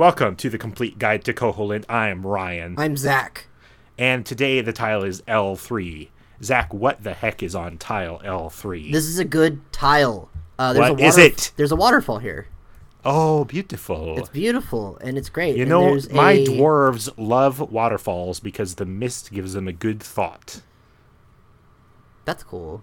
Welcome to the Complete Guide to Koholint. I'm Ryan, I'm Zach. and today the tile is L3. Zach, what the heck is on tile L3? This is a good tile. Uh, there's What a is it? There's a waterfall here. oh, beautiful. It's beautiful and it's great. you And know, my a- dwarves love waterfalls because the mist gives them a good thought. That's cool.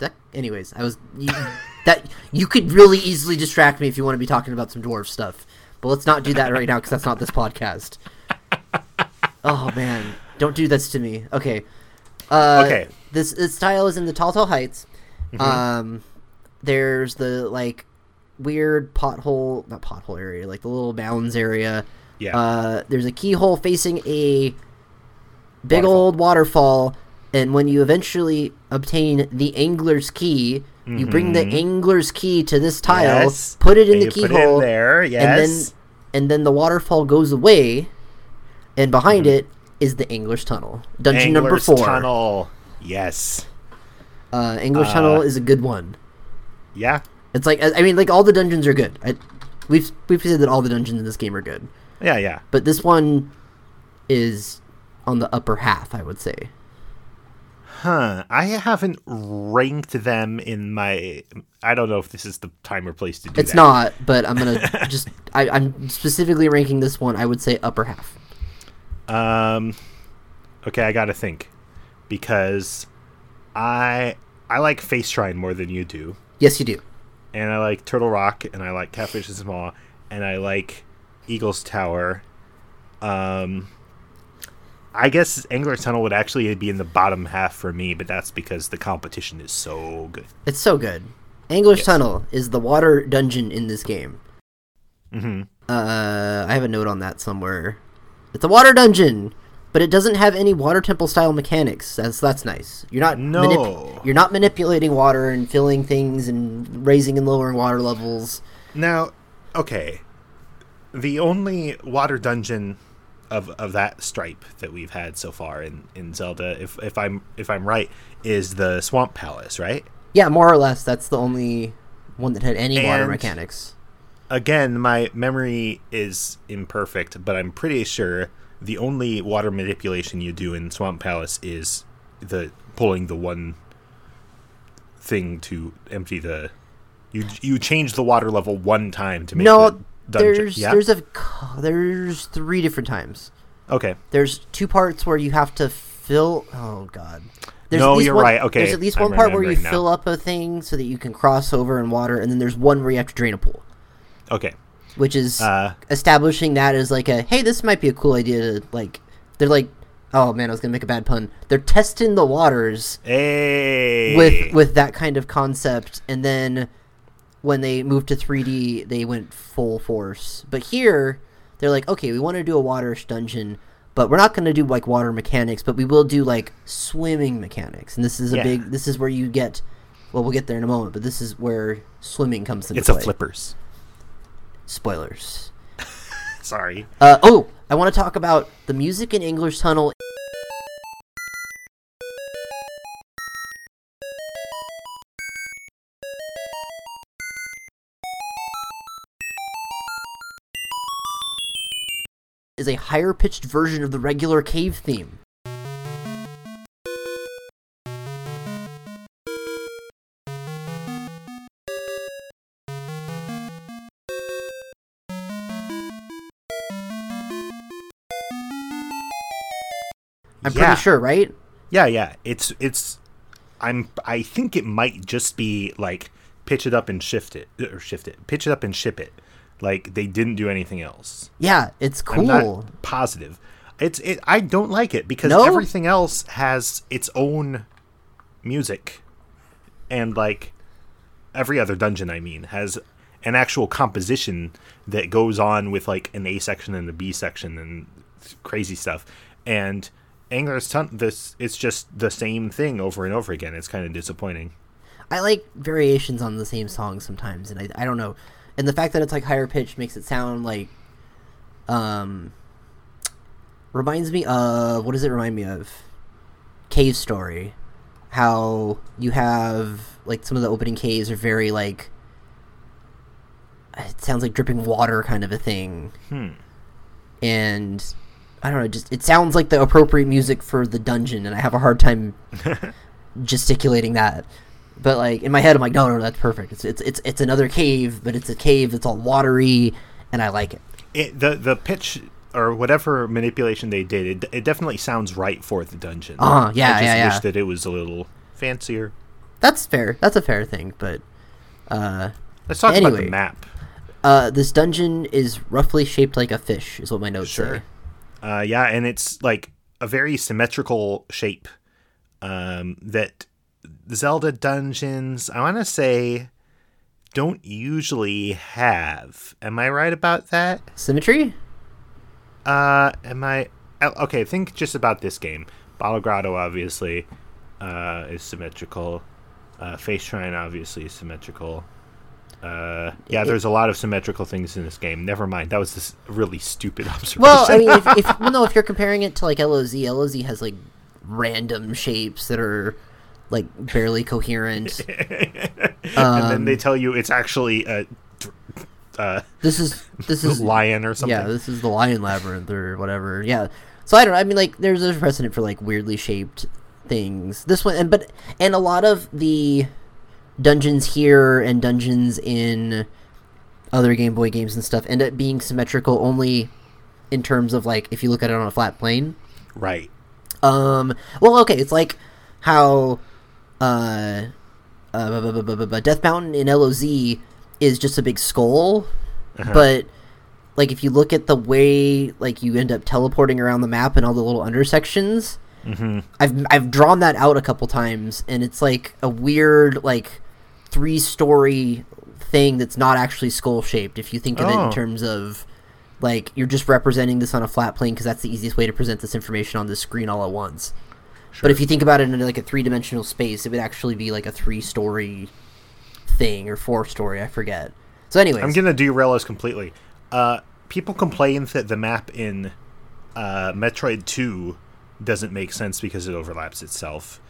That, anyways, I was you, that you could really easily distract me if you want to be talking about some dwarf stuff, but let's not do that right now because that's not this podcast. Oh man, don't do this to me. Okay. Uh, Okay. This this tile is in the Tall Tall Heights. Mm-hmm. Um, there's the like weird pothole, not pothole area, like the little mounds area. Yeah. Uh, there's a keyhole facing a big Waterfall. old waterfall, and when you eventually obtain the angler's key, you bring the angler's key to this tile, Mm-hmm. Yes. put it in the you put it keyhole, there, and then yes. And then the waterfall goes away, and behind it is the angler's tunnel, dungeon number Angler's four. Tunnel. Yes. Uh, angler's tunnel is a good one. Yeah. It's like I I mean, like all the dungeons are good. I, we've we've said that all the dungeons in this game are good, Yeah, yeah. but this one is on the upper half, I would say. Huh. I haven't ranked them in my. I don't know if this is the time or place to do it. It's that. not, but I'm gonna just I, I'm specifically ranking this one. I would say upper half. Um. Okay, I gotta think, because I I like Face Shrine more than you do, Yes, you do. and I like Turtle Rock, and I like Catfish's Maw, and I like Eagle's Tower. Um. I guess Angler's Tunnel would actually be in the bottom half for me, but that's because the competition is so good. It's so good. Angler's Yes. Tunnel is the water dungeon in this game. hmm Uh, I have a note on that somewhere. It's a water dungeon, but it doesn't have any water temple style mechanics. That's that's nice. You're not No. you're not manipulating water and filling things and raising and lowering water levels. Now, okay, the only water dungeon of of that stripe that we've had so far in in Zelda, if if I'm if I'm right, is the Swamp Palace, right? Yeah, more or less. That's the only one that had any water mechanics. Again, my memory is imperfect, but I'm pretty sure the only water manipulation you do in Swamp Palace is the pulling the one thing to empty the. You you change the water level one time to make No, the dungeon. there's yeah? there's a there's three different times. okay. There's two parts where you have to fill. Oh God. There's No, you're one- right. Okay, There's at least I'm one part where you now. fill up a thing so that you can cross over in water, and then there's one where you have to drain a pool, Okay. which is Uh, establishing that as like a hey, this might be a cool idea to like. They're like, oh man, I was gonna make a bad pun. They're testing the waters Hey. with with that kind of concept, and then when they moved to 3D, they went full force. But here, they're like, okay, we want to do a water dungeon, but we're not going to do like water mechanics, but we will do like swimming mechanics. And this is a Yeah. big. This is where you get. Well, we'll get there in a moment, but this is where swimming comes into it's a flippers. Spoilers. Sorry. Uh, oh, I want to talk about the music in Angler's Tunnel. Is a higher pitched version of the regular cave theme. I'm Yeah. pretty sure, right? Yeah, yeah. It's it's. I'm. I think it might just be like pitch it up and shift it or shift it, pitch it up and ship it. Like they didn't do anything else. Yeah, it's cool. not positive. It's it. I don't like it because No? everything else has its own music, and like every other dungeon, I mean, has an actual composition that goes on with like an A section and a B section and crazy stuff. And Angler's Tunnel, this it's just the same thing over and over again. It's kind of disappointing. I like variations on the same song sometimes, and I, I don't know. And the fact that it's like higher pitched makes it sound like, um, reminds me of what does it remind me of? Cave Story, how you have like some of the opening caves are very like, it sounds like dripping water kind of a thing. Hmm. and I don't know, just it sounds like the appropriate music for the dungeon, and I have a hard time gesticulating that. But like in my head, I'm like, no, no, that's perfect. It's it's it's it's another cave, but it's a cave that's all watery, and I like it. It, the the pitch or whatever manipulation they did, it, it definitely sounds right for the dungeon. Uh-huh, yeah, I just yeah, wish yeah. that it was a little fancier. That's fair. That's a fair thing, but uh, Let's talk about the map. uh, this dungeon is roughly shaped like a fish, is what my notes Sure. say. Uh, yeah, and it's like a very symmetrical shape um, that Zelda dungeons, I want to say, don't usually have. Am I right about that? Symmetry? Uh, am I? oh, Okay, think just about this game. Bottle Grotto obviously uh, is symmetrical. Uh, Face Shrine obviously is symmetrical. Uh, yeah, there's a lot of symmetrical things in this game. Never mind, that was this really stupid observation. Well, I mean, if, if well, no, if you're comparing it to like LOZ, LOZ has like random shapes that are like barely coherent. and Um, then they tell you it's actually a uh, This is this is lion or something. yeah, this is the lion labyrinth or whatever. Yeah. So I don't know. I mean, like, there's a precedent for like weirdly shaped things. This one, and but and a lot of the dungeons here and dungeons in other Game Boy games and stuff end up being symmetrical only in terms of like if you look at it on a flat plane. right. Um. Well, okay. It's like how uh, uh Death Mountain in LOZ is just a big skull, Uh-huh. but like if you look at the way like you end up teleporting around the map and all the little intersections, hmm I've I've drawn that out a couple times, and it's like a weird like three story thing that's not actually skull shaped. If you think of it Oh. in terms of like you're just representing this on a flat plane because that's the easiest way to present this information on the screen all at once. But if you think about it in like a three dimensional space, it would actually be like a three story thing or four story. I forget. So, anyways, I'm gonna derail us completely. Uh, people complain that the map in uh, Metroid Two doesn't make sense because it overlaps itself,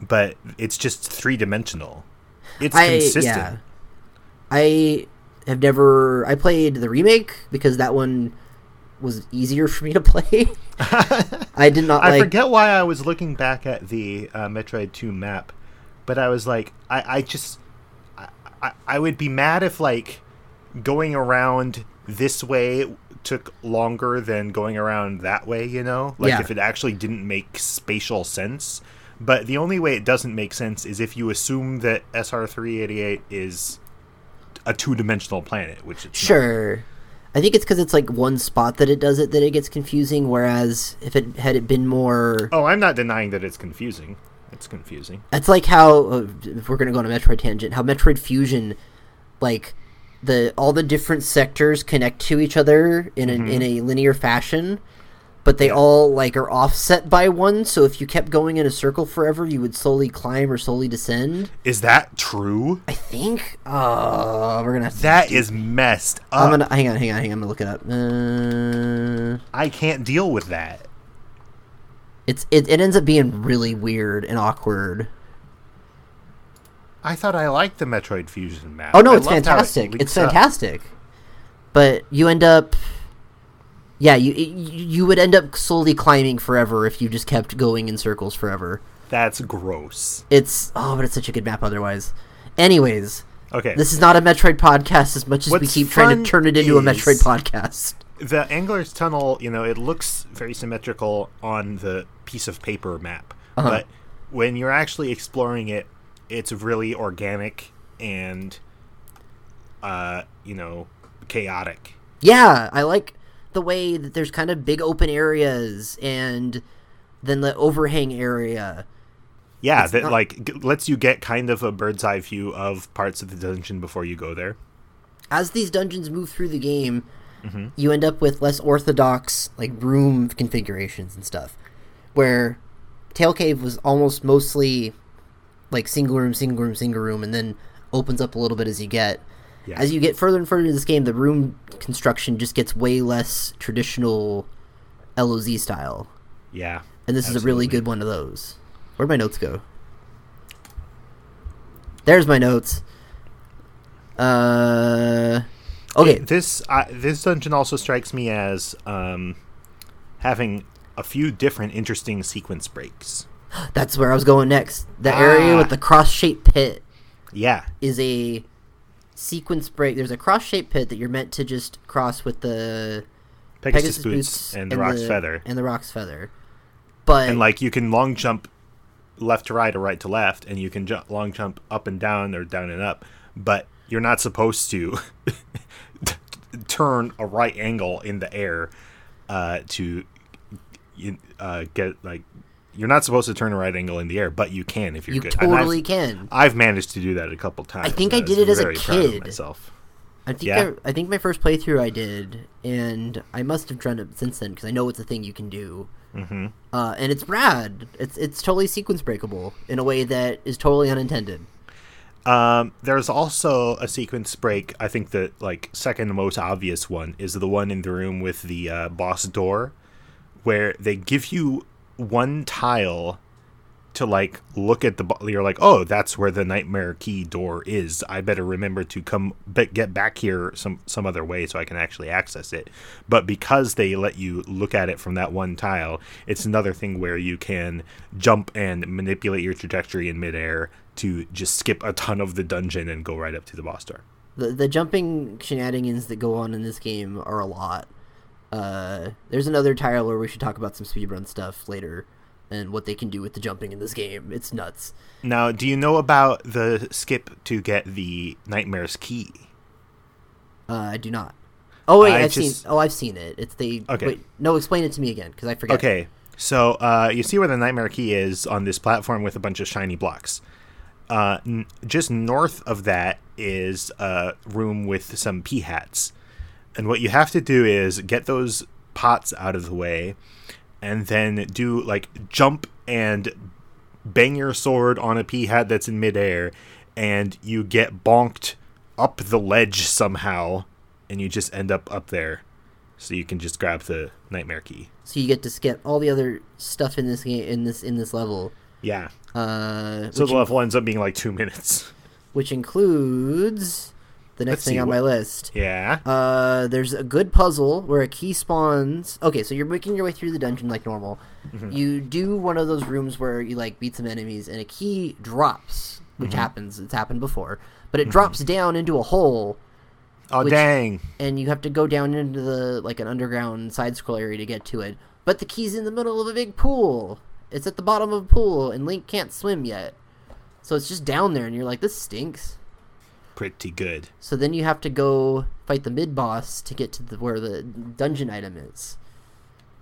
but it's just three dimensional. It's I consistent. yeah. I have never. I played the remake because that one was easier for me to play. I did not I like. forget why I was looking back at the uh, Metroid 2 map, but I was like, I, I just, I, I, I would be mad if like going around this way took longer than going around that way. You know, like Yeah. if it actually didn't make spatial sense. But the only way it doesn't make sense is if you assume that SR388 is a two-dimensional planet, which it's not. I think it's because it's like one spot that it does it that it gets confusing. Whereas if it had it been more, Oh, I'm not denying that it's confusing. It's confusing. it's like how uh, if we're gonna go on a Metroid tangent, how Metroid Fusion, like the all the different sectors connect to each other in a, in a linear fashion, but they all like are offset by one. So if you kept going in a circle forever, you would slowly climb or slowly descend. Is that true? I think. Oh, we're gonna have to. That is messed up. I'm gonna hang on, hang on, hang on. I'm gonna look it up. Uh, I can't deal with that. it's it, it ends up being really weird and awkward. I thought I liked the Metroid Fusion map. Oh no, it's how it fantastic. it's up. fantastic. But you end up Yeah, you you would end up slowly climbing forever if you just kept going in circles forever. That's gross. It's oh, but it's such a good map otherwise. Anyways, Okay. this is not a Metroid podcast as much as we keep trying to turn it into a Metroid podcast. the Angler's Tunnel, you know, it looks very symmetrical on the piece of paper map, Uh-huh. but when you're actually exploring it, it's really organic and, uh, you know, chaotic. Yeah, I like the way that there's kind of big open areas and then the overhang area. Yeah, It's that not- like g- lets you get kind of a bird's eye view of parts of the dungeon before you go there. As these dungeons move through the game, Mm-hmm. you end up with less orthodox like room configurations and stuff. Where Tail Cave was almost mostly like single room, single room, single room, and then opens up a little bit as you get. Yeah. As you get further and further into this game, the room construction just gets way less traditional LOZ style. Yeah. And this is a really good one of those. Where'd my notes go? There's my notes. Uh, Okay, This uh, this dungeon also strikes me as um, having a few different interesting sequence breaks. that's where I was going next. The area Ah. with the cross-shaped pit Yeah, is a sequence break. There's a cross-shaped pit that you're meant to just cross with the Pegasus, boots, and the Roc's feather, and the Roc's feather. But and like you can long jump left to right or right to left, and you can jump long jump up and down or down and up, but you're not supposed to turn a right angle in the air uh, to uh, get like. You're not supposed to turn a right angle in the air, but you can if you're you good. And I've- totally can. I've managed to do that a couple times. I think I did it as a very proud of kid. myself. I think Yeah. I, I think my first playthrough I did, and I must have done it since then because I know it's a thing you can do. Mm-hmm. Uh, and it's rad. It's it's totally sequence breakable in a way that is totally unintended. Um, there's also a sequence break. I think the like second most obvious one is the one in the room with the uh, boss door, where they give you one tile to like look at the. You're like, oh, that's where the nightmare key door is. I better remember to come but get back here some some other way so I can actually access it. But because they let you look at it from that one tile, it's another thing where you can jump and manipulate your trajectory in midair to just skip a ton of the dungeon and go right up to the boss door. The the jumping shenanigans that go on in this game are a lot. Uh, there's another tile where we should talk about some speedrun stuff later, and what they can do with the jumping in this game. It's nuts. Now, do you know about the skip to get the nightmare's key? Uh, I do not. Oh wait, I I've just- seen. Oh, I've seen it. It's the. Okay. Wait, no, explain it to me again because I forget. Okay, so uh, you see where the nightmare key is on this platform with a bunch of shiny blocks. Uh, n- just north of that is a room with some Peahats, and what you have to do is get those pots out of the way, and then do like jump and bang your sword on a Peahat that's in midair, and you get bonked up the ledge somehow, and you just end up up there. So you can just grab the nightmare key. So you get to skip all the other stuff in this game in this in this level. Yeah. Uh, So the level ends up being like two minutes. which includes the next Let's thing on what- my list. Yeah. Uh, there's a good puzzle where a key spawns. Okay, so you're making your way through the dungeon like normal. Mm-hmm. You do one of those rooms where you like beat some enemies, and a key drops, which Mm-hmm. happens. It's happened before, but it drops down into a hole, Oh which- dang. and you have to go down into the like an underground side scroll area to get to it. But the key's in the middle of a big pool. It's at the bottom of a pool, and Link can't swim yet. So it's just down there, and you're like, this stinks. Pretty good. So then you have to go fight the mid boss to get to the, where the dungeon item is.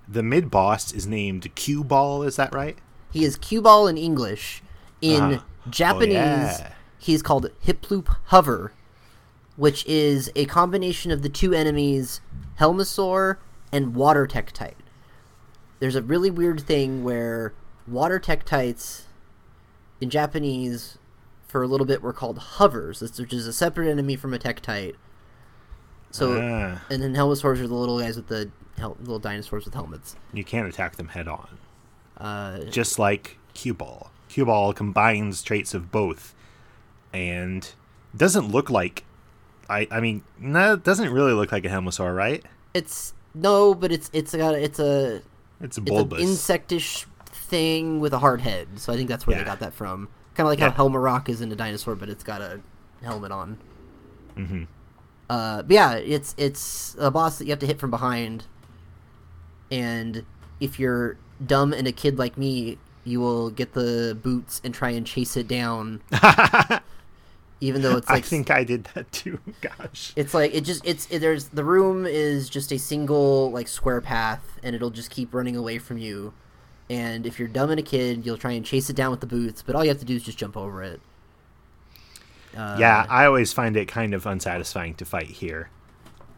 The mid boss is named Cue Ball. is that right? He is Cue Ball in English. In Uh-huh. Japanese, yeah. he's called Hiploop Hover, which is a combination of the two enemies, Helmasaur and Water Tektite. There's a really weird thing where Water Tektites in Japanese for a little bit were called hovers, which is a separate enemy from a Tektite. So, Ah. and then Helmasaurs are the little guys with the hel- little dinosaurs with helmets. You can't attack them head on. Uh, Just like Cue Ball. Cue Ball combines traits of both and doesn't look like I I mean, no, it doesn't really look like a Helmasaur, right? it's no, but it's it's got it's a It's a it's bulbous. an insectish thing with a hard head. So I think that's where Yeah. they got that from. Kind of like Yeah. how Helma Rock isn't a dinosaur, but it's got a helmet on. Mhm. Uh, but yeah, it's it's a boss that you have to hit from behind, and if you're dumb and a kid like me, you will get the boots and try and chase it down. even though it's I think I did that too. Gosh. it's like it just it's it, there's the room is just a single like square path and it'll just keep running away from you and if you're dumb and a kid you'll try and chase it down with the boots but all you have to do is just jump over it uh, yeah, I always find it kind of unsatisfying to fight here.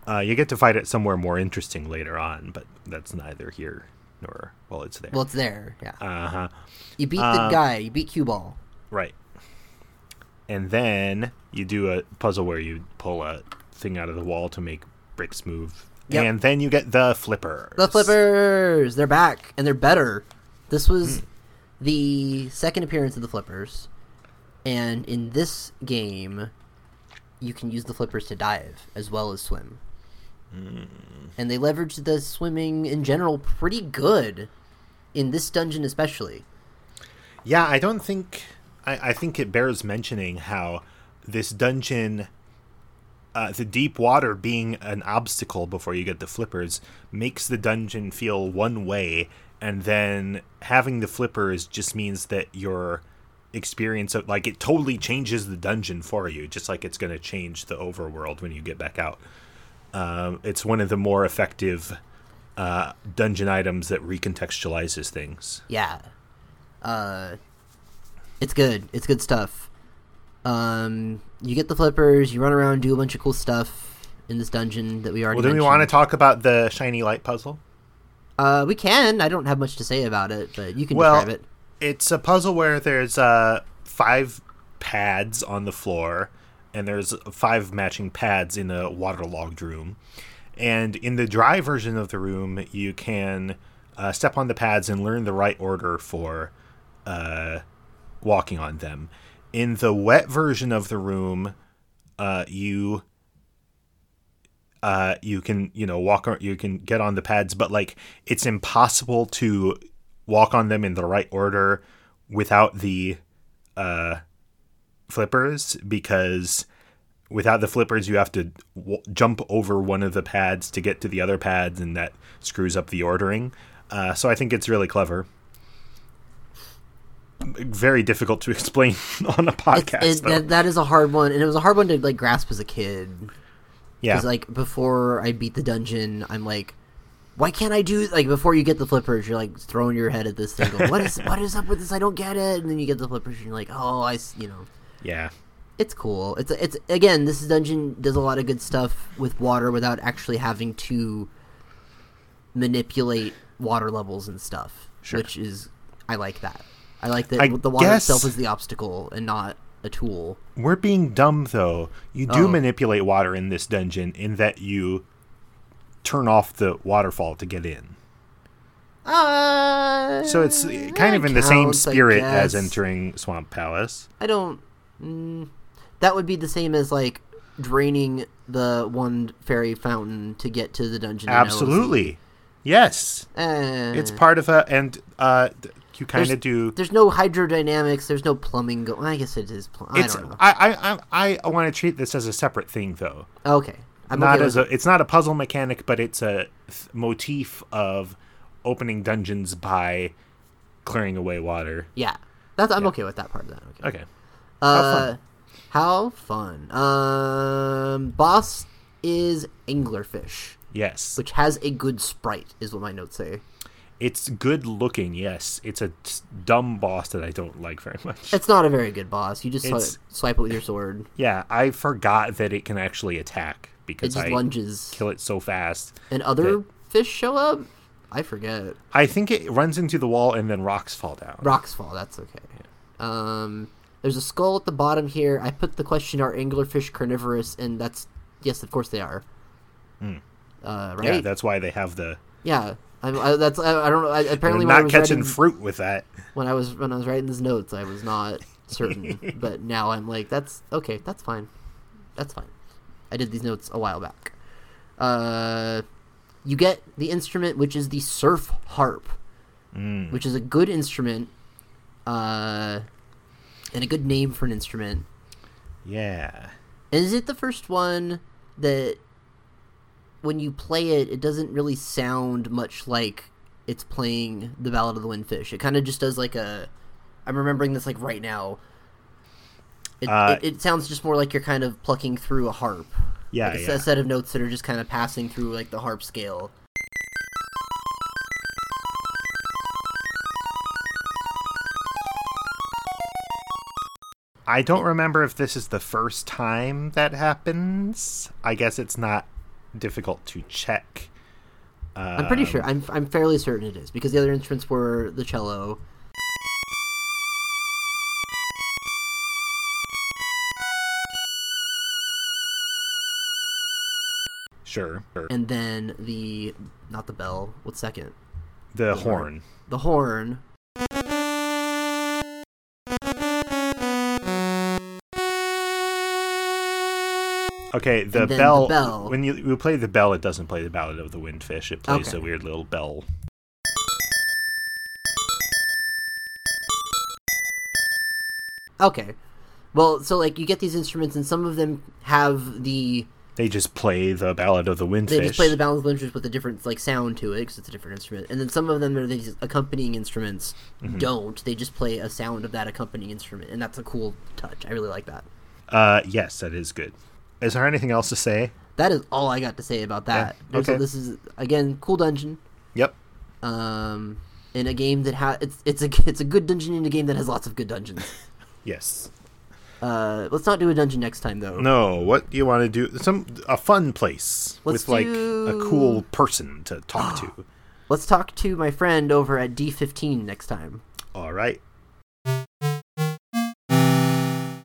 Uh, you get to fight it somewhere more interesting later on, but that's neither here nor well, it's there. well it's there yeah uh huh. you beat the uh, guy you beat cue ball Right. And then you do a puzzle where you pull a thing out of the wall to make bricks move. Yep. And then you get the flipper. the flippers they're back and they're better this was Hmm. the second appearance of the flippers and in this game you can use the flippers to dive as well as swim. Hmm. And they leverage the swimming in general pretty good in this dungeon especially. Yeah, I don't think. I, I think it bears mentioning how this dungeon, uh, the deep water being an obstacle before you get the flippers, makes the dungeon feel one way, and then having the flippers just means that your experience of like it totally changes the dungeon for you, just like it's going to change the overworld when you get back out. Um, it's one of the more effective uh, dungeon items that recontextualizes things. Yeah. Uh it's good. It's good stuff. Um you get the flippers, you run around, do a bunch of cool stuff in this dungeon that we already Well, do we want to talk about the shiny light puzzle? Uh we can. I don't have much to say about it, but you can Well, describe it. It's a puzzle where there's uh, five pads on the floor, and there's five matching pads in a waterlogged room. And in the dry version of the room, you can uh, step on the pads and learn the right order for uh, walking on them. In the wet version of the room, uh, you uh, you can you know walk you can get on the pads, but like it's impossible to walk on them in the right order without the uh, flippers because without the flippers you have to w- jump over one of the pads to get to the other pads and that screws up the ordering. Uh, so i think it's really clever. Very difficult to explain on a podcast It, that, that is a hard one, and it was a hard one to like grasp as a kid. Yeah Because like before I beat the dungeon, I'm like, why can't I do like before you get the flippers? You're like throwing your head at this thing. Going, what is what is up with this? I don't get it. And then you get the flippers, and you're like, oh, I s- you know, yeah it's cool. It's it's again, this dungeon does a lot of good stuff with water without actually having to manipulate water levels and stuff, Sure. which is I like that. I like that I the water guess- itself is the obstacle and not a tool. We're being dumb though. You do Oh. manipulate water in this dungeon in that you turn off the waterfall to get in. Uh, So it's kind of in the same spirit as entering Swamp Palace. I don't. Mm, that would be the same as like draining the one fairy fountain to get to the dungeon. Absolutely. Yes. Eh, It's part of a and uh you kind of do There's no hydrodynamics. There's no plumbing. Go- I guess it is. Pl- I don't know. I I I, I want to treat this as a separate thing though. okay, I'm not okay as a it's not a puzzle mechanic, but it's a th- motif of opening dungeons by clearing away water. Yeah, that's I'm okay with that part of that. Okay. Okay. Uh, how fun. Um, boss is anglerfish, Yes. which has a good sprite, is what my notes say. It's good looking, yes. It's a dumb boss that I don't like very much. It's not a very good boss. You just It's- swipe, it with your sword. yeah, I forgot that it can actually attack It because just I lunges, kill it so fast. and other fish show up. I forget. I think it runs into the wall and then rocks fall down. Rocks fall. That's okay. Um, there's a skull at the bottom here. I put the question: Are anglerfish carnivorous? And that's yes, of course they are. Uh, right? Yeah, that's why they have the Yeah, I'm, I, that's I, I don't know. I, apparently, I not catching writing, fruit with that. when I was when I was writing these notes, I was not certain, but now I'm like, that's okay. That's fine. That's fine. I did these notes a while back. Uh, you get the instrument, which is the surf harp, Mm. which is a good instrument, uh, and a good name for an instrument. Yeah. Is it the first one that when you play it, it doesn't really sound much like it's playing the Ballad of the Windfish? It kind of just does like a. I'm remembering this like right now. It, Uh, it, it sounds just more like you're kind of plucking through a harp. Yeah, Like a, yeah. a set of notes that are just kind of passing through like the harp scale. I don't remember if this is the first time that happens. I guess it's not difficult to check. I'm pretty sure. Um, I'm I'm fairly certain it is because the other instruments were the cello. Sure. sure. and then the not the bell. What's second? The horn. The horn. Okay, the then the bell, bell. When you, you play the bell, it doesn't play the Ballad of the Windfish. It plays Okay. a weird little bell. Okay. Well, so like you get these instruments, and some of them have the They just play the Ballad of the Windfish. they just play the balance interest with a different like sound to it because it's a different instrument, and then some of them are these accompanying instruments Mm-hmm. don't. They just play a sound of that accompanying instrument, and that's a cool touch. I really like that. Uh, yes, that is good. Is there anything else to say? That is all I got to say about that. Yeah, okay. this is again cool dungeon. Yep. Um, in a game that has it's it's a it's a good dungeon in a game that has lots of good dungeons. Yes. Uh, let's not do a dungeon next time though. No, what do you want to do? Some a fun place Let's with like a cool person to talk to. Let's talk to my friend over at D15 next time. All right.